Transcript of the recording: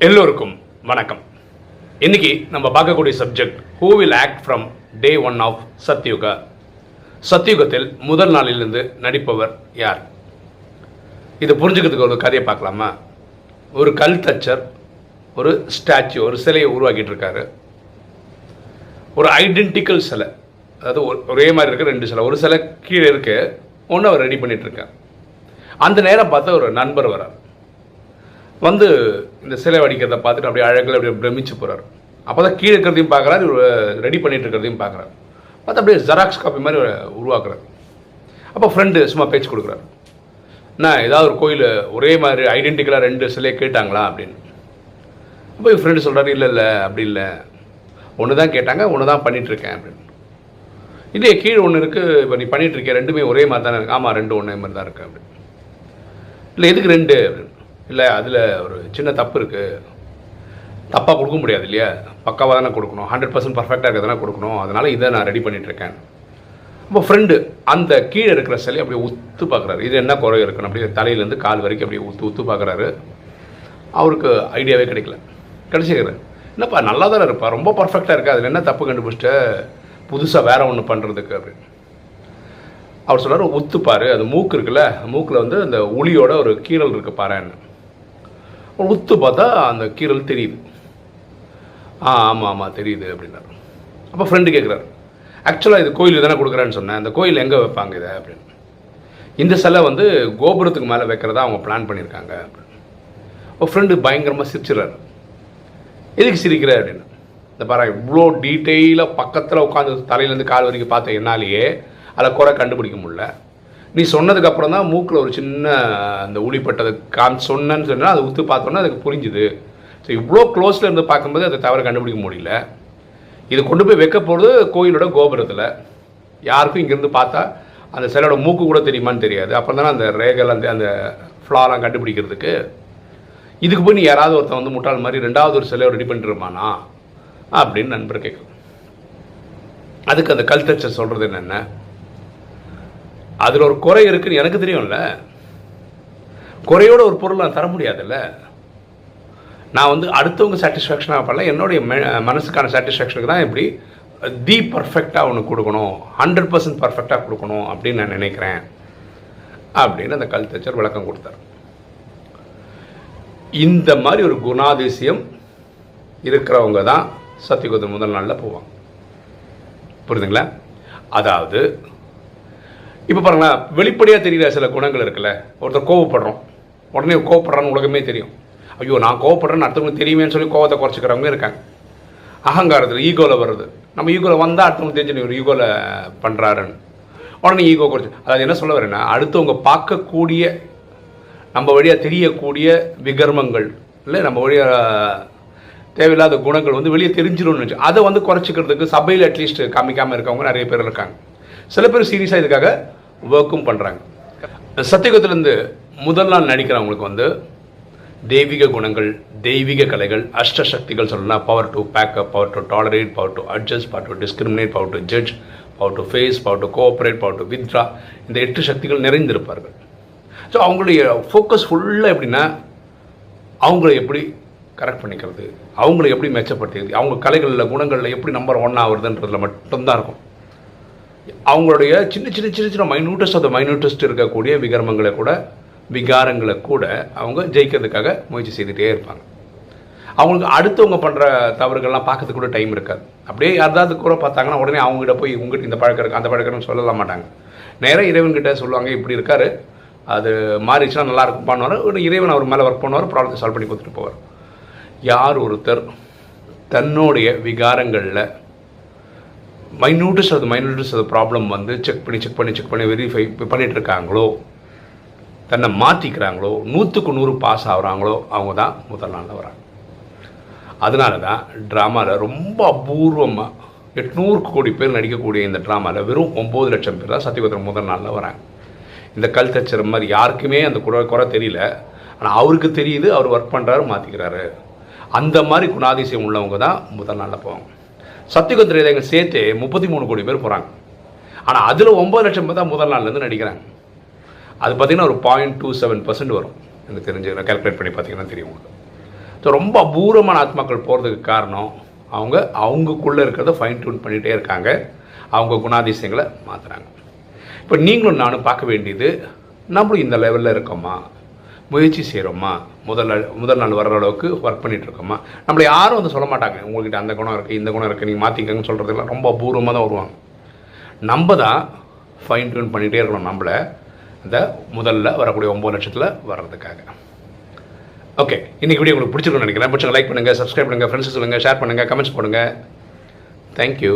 எல்லோருக்கும் வணக்கம். இன்னைக்கு நம்ம பார்க்கக்கூடிய subject who will act from day one of Satyuga சத்யுகத்தில் முதல் நாளிலிருந்து நடிப்பவர் யார்? இது புரிஞ்சுக்கிறதுக்கு ஒரு கதையை பார்க்கலாமா? ஒரு கல் தச்சர் ஒரு ஸ்டாச்சு ஒரு சிலையை உருவாக்கிட்டு இருக்காரு. ஒரு ஐடென்டிக்கல் சிலை. அதாவது ஒரு- ஒரே மாதிரி இருக்க ரெண்டு சிலை. ஒரு சிலை கீழே இருக்கு. ஒன்று அவர் ரெடி பண்ணிட்டு இருக்கார். அந்த நேரம் பார்த்தா ஒரு நண்பர் வரார் வந்து இந்த சிலை வடிக்கிறத பார்த்துட்டு அப்படியே அழகில் அப்படியே பிரமிச்சு போகிறார் அப்போ தான் கீழே இருக்கிறதையும் பார்க்குறாரு ரெடி பண்ணிட்டு இருக்கிறதையும் பார்க்குறாரு. பார்த்து அப்படியே ஜெராக்ஸ் காப்பி மாதிரி உருவாக்குறாரு. அப்போ ஃப்ரெண்டு சும்மா பேச்சு கொடுக்குறாரு. நான் ஏதாவது ஒரு கோயில் ஒரே மாதிரி ஐடென்டிக்கலாக ரெண்டு சிலையை கேட்டாங்களா? அப்படின்னு. அப்போ என் ஃப்ரெண்டு சொல்கிறாரு இல்லை இல்லை அப்படி இல்லை. ஒன்று தான் கேட்டாங்க ஒன்று தான் பண்ணிகிட்ருக்கேன் அப்படின்னு. இல்லையே கீழே ஒன்று இருக்குது இப்போ நீ பண்ணிகிட்ருக்கேன் ரெண்டுமே ஒரே மாதிரி தானே இருக்கு. ஆமாம் ரெண்டு ஒன்றே மாதிரி தான் இருக்கு அப்படின்னு. இல்லை எதுக்கு ரெண்டு? அப்படின்னு. இல்லை அதில் ஒரு சின்ன தப்பு இருக்குது தப்பாக கொடுக்க முடியாது இல்லையா? பக்காவாக தானே கொடுக்கணும். ஹண்ட்ரட் பர்சன்ட் பர்ஃபெக்டாக இருக்க தானே கொடுக்கணும். அதனால் இதை நான் ரெடி பண்ணிகிட்ருக்கேன் இருக்கேன். ஃப்ரெண்டு அந்த கீழே இருக்கிற சிலையை அப்படியே உத்து பார்க்குறாரு. இது என்ன குறை இருக்குன்னு அப்படியே தலையிலேருந்து கால் வரைக்கும் அப்படியே உத்து உத்து பார்க்குறாரு. அவருக்கு ஐடியாவே கிடைக்கல. கிடைச்சிக்கிறார் என்னப்பா நல்லா தானே இருப்பா? ரொம்ப பர்ஃபெக்டாக இருக்கா? அதில் என்ன தப்பு கண்டுபிடிச்சிட்ட? புதுசாக வேற ஒன்று பண்ணுறதுக்கு அப்படின்னு. அவர் சொல்கிறார் ஒத்துப்பார் அது மூக்கு இருக்குல்ல? மூக்கில் வந்து அந்த உளியோட ஒரு கீழல் இருக்குது பாருன்னு உத்து பார்த்தா அந்த கீறல் தெரியுது. ஆ ஆமாம் ஆமாம் தெரியுது அப்படின்னாரு. அப்போ ஃப்ரெண்டு கேட்குறாரு ஆக்சுவலாக இது கோயில் தானே கொடுக்குறேன்னு சொன்னேன். அந்த கோயில் எங்கே வைப்பாங்க இதை அப்படின்னு. இந்த சிலை வந்து கோபுரத்துக்கு மேலே வைக்கிறதா அவங்க பிளான் பண்ணியிருக்காங்க அப்படின்னு. ஒரு ஃப்ரெண்டு பயங்கரமாக சிரிச்சிடுறாரு. எதுக்கு சிரிக்கிற அப்படின்னு. இந்த பாரு இவ்வளோ டீட்டெயிலாக பக்கத்தில் உட்காந்து தலையிலேருந்து கால் வரைக்கும் பார்த்த என்னாலேயே அதில் குறை கண்டுபிடிக்க முடியல. நீ சொன்னதுக்கப்புறம் தான் மூக்கில் ஒரு சின்ன அந்த உளிப்பட்டது காம் சொன்னேன்னு சொன்னால் அதை உத்து பார்த்தோன்னா அதுக்கு புரிஞ்சுது. ஸோ இவ்வளோ க்ளோஸில் இருந்து பார்க்கும்போது அதை தவிர கண்டுபிடிக்க முடியல. இது கொண்டு போய் வைக்க போகிறது கோயிலோட கோபுரத்தில். யாருக்கும் இங்கேருந்து பார்த்தா அந்த சிலையோட மூக்கு கூட தெரியுமான்னு தெரியாது. அப்புறம் தானே அந்த ரேகல் அந்த அந்த ஃப்ளாலாம் கண்டுபிடிக்கிறதுக்கு. இதுக்கு போய் நீ யாராவது ஒருத்தன் வந்து முட்டாள் மாதிரி ரெண்டாவது ஒரு சிலையை ரெடி பண்ணிட்டுருமானா அப்படின்னு நண்பர் கேட்கும். அதுக்கு அந்த கல்தச்சர் சொல்கிறது என்னென்ன? அதில் ஒரு குறை இருக்குன்னு எனக்கு தெரியும்ல. குறையோட ஒரு பொருள் நான் தர முடியாதுல்ல. நான் வந்து அடுத்தவங்க சாட்டிஸ்ஃபேக்ஷனாக பண்ணல என்னுடைய மெ- மனசுக்கான சாட்டிஸ்ஃபேக்ஷனுக்கு தான் இப்படி தி பர்ஃபெக்டாக ஒன்று கொடுக்கணும் ஹண்ட்ரட் பர்சன்ட் பர்ஃபெக்டாக கொடுக்கணும் அப்படின்னு நான் நினைக்கிறேன். அப்படின்னு அந்த கல்தச்சர் விளக்கம் கொடுத்தார். இந்த மாதிரி ஒரு குணாதிசயம் இருக்கிறவங்க தான் சத்தியகுதம் முதல் நாளில் போவாங்க. புரியுதுங்களா? அதாவது இப்போ பாருங்களேன் வெளிப்படையாக தெரிகிற சில குணங்கள் இருக்குல்ல? ஒருத்தர் கோவப்படுறோம். உடனே கோவப்படுறான்னு உலகமே தெரியும். ஐயோ நான் கோவப்படுறேன்னு அடுத்தவங்களுக்கு தெரியுமேன்னு சொல்லி கோவத்தை குறைச்சிக்கிறவங்க இருக்காங்க. அகங்காரத்தில் ஈகோவில் வருது நம்ம ஈகோவில் வந்தால் அடுத்தவங்க தெரிஞ்சு ஒரு ஈகோவில் பண்ணுறாருன்னு உடனே ஈகோ குறைச்சி அதாவது என்ன சொல்ல வரேன்னா அடுத்தவங்க பார்க்கக்கூடிய நம்ம வழியாக தெரியக்கூடிய விகர்மங்கள் இல்லை நம்ம வழியாக தேவையில்லாத குணங்கள் வந்து வெளியே தெரிஞ்சிடும்னு நினச்சி அதை வந்து குறைச்சிக்கிறதுக்கு சபையில் அட்லீஸ்ட் காமிக்காமல் இருக்கவங்க நிறைய பேர் இருக்காங்க. சில பேர் சீரியஸாக இதுக்காக ஒர்க்கும் பண்ணுறாங்க சத்தியகத்திலேருந்து முதல் நாள் நடிக்கிறவங்களுக்கு வந்து தெய்வீக குணங்கள் தெய்வீக கலைகள் அஷ்ட சக்திகள் சொல்லலாம் power to pack up power to tolerate power to adjust power to discriminate power to judge power to face power to cooperate power to withdraw இந்த எட்டு சக்திகள் நிறைந்திருப்பார்கள். ஸோ அவங்களுடைய ஃபோக்கஸ் ஃபுல்லாக எப்படின்னா அவங்கள எப்படி கரெக்ட் பண்ணிக்கிறது அவங்கள எப்படி மெச்சப்படுத்திக்கிறது அவங்க கலைகளில் குணங்களில் எப்படி நம்பர் ஒன் ஆகுறதுன்றதில் மட்டும்தான் இருக்கும். அவங்களுடைய சின்ன சின்ன சின்ன சின்ன மைனூட்டஸ்ட் அந்த மைனூட்டஸ்ட் இருக்கக்கூடிய விகர்மங்களை கூட விகாரங்களை கூட அவங்க ஜெயிக்கிறதுக்காக முயற்சி செய்துகிட்டே இருப்பாங்க. அவங்களுக்கு அடுத்தவங்க பண்ணுற தவறுகள்லாம் பார்க்கறதுக்கு கூட டைம் இருக்காது. அப்படியே யாராவது கூட பார்த்தாங்கன்னா உடனே அவங்ககிட்ட போய் உங்ககிட்ட இந்த பழக்கம் இருக்கு அந்த பழக்கம்னு சொல்லல மாட்டாங்க. நேராக இறைவன்கிட்ட சொல்லுவாங்க இப்படி இருக்காரு. அது மாறிச்சுன்னா நல்லா இருக்கும் பண்ணுவார் ஒரு இறைவன் அவர் மேலே ஒர்க் பண்ணுவார் ப்ராப்ளத்தை சால்வ் பண்ணி கொடுத்துட்டு போவார். யார் ஒருத்தர் தன்னுடைய விகாரங்களில் மைனூட்டஸ் அது மைனூட்டஸ் அது ப்ராப்ளம் வந்து செக் பண்ணி செக் பண்ணி செக் பண்ணி வெரிஃபை பண்ணிட்டு இருக்காங்களோ தன்னை மாற்றிக்கிறாங்களோ நூற்றுக்கு நூறு பாஸ் ஆகுறாங்களோ அவங்க தான் முதல் நாளில் வராங்க. அதனால தான் ட்ராமாவில் ரொம்ப அபூர்வமாக எட்நூறு கோடி பேர் நடிக்கக்கூடிய இந்த ட்ராமாவில் வெறும் ஒம்பது லட்சம் பேர் தான் சத்தியபத்திரம் முதல் நாளில் வராங்க. இந்த கல் தச்சர் மாதிரி யாருக்குமே அந்த குறை குறை தெரியல. ஆனால் அவருக்கு தெரியுது அவர் ஒர்க் பண்ணுறாரு மாற்றிக்கிறாரு அந்த மாதிரி குணாதிசயம் உள்ளவங்க தான் முதல் நாளில் போவாங்க. சத்தியகுந்த இதைங்க சேர்த்து முப்பத்தி மூணு கோடி பேர் போகிறாங்க ஆனால் அதில் ஒம்பது லட்சம் பேர் தான் முதல் நாள்லேருந்து நடிக்கிறாங்க. அது பார்த்தீங்கன்னா ஒரு பாயிண்ட் டூ செவன் பர்சன்ட் வரும். எனக்கு தெரிஞ்சு கால்குலேட் பண்ணி பார்த்தீங்கன்னா தெரியும் உங்களுக்கு. ஸோ ரொம்ப அபூர்வமான ஆத்மாக்கள் போகிறதுக்கு காரணம் அவங்க அவங்களுக்குள்ளே இருக்கிறத ஃபைன் டியூன் பண்ணிகிட்டே இருக்காங்க. அவங்க குணாதிசயங்களை மாற்றுறாங்க இப்போ நீங்களும் நானும் பார்க்க வேண்டியது நம்மளும் இந்த லெவலில் இருக்கோமா? முயற்சி செய்கிறோமா முதல் முதல் நாள் வர்ற அளவுக்கு ஒர்க் பண்ணிட்டு இருக்கோமா நம்மளை யாரும் வந்து சொல்ல மாட்டாங்க. உங்கள்கிட்ட அந்த குணம் இருக்குது இந்த குணம் இருக்குது நீங்கள் மாற்றிக்கங்கன்னு சொல்கிறதுலாம் ரொம்ப அபூர்வமாக தான் வருவாங்க. நம்ம தான் ஃபைன் டியூன் பண்ணிகிட்டே இருக்கணும் நம்மளை இந்த முதல்ல வரக்கூடிய ஒம்பது லட்சத்தில் வர்றதுக்காக. ஓகே இன்றைக்கி வீடியோ உங்களுக்கு பிடிச்சிருக்கும்னு நினைக்கிறேன். பிடிச்சிங்க லைக் பண்ணுங்கள் சப்ஸ்கிரைப் பண்ணுங்கள் ஃப்ரெண்ட்ஸ் சொல்லுங்கள் ஷேர் பண்ணுங்கள் கமெண்ட்ஸ் பண்ணுங்கள் தேங்க்யூ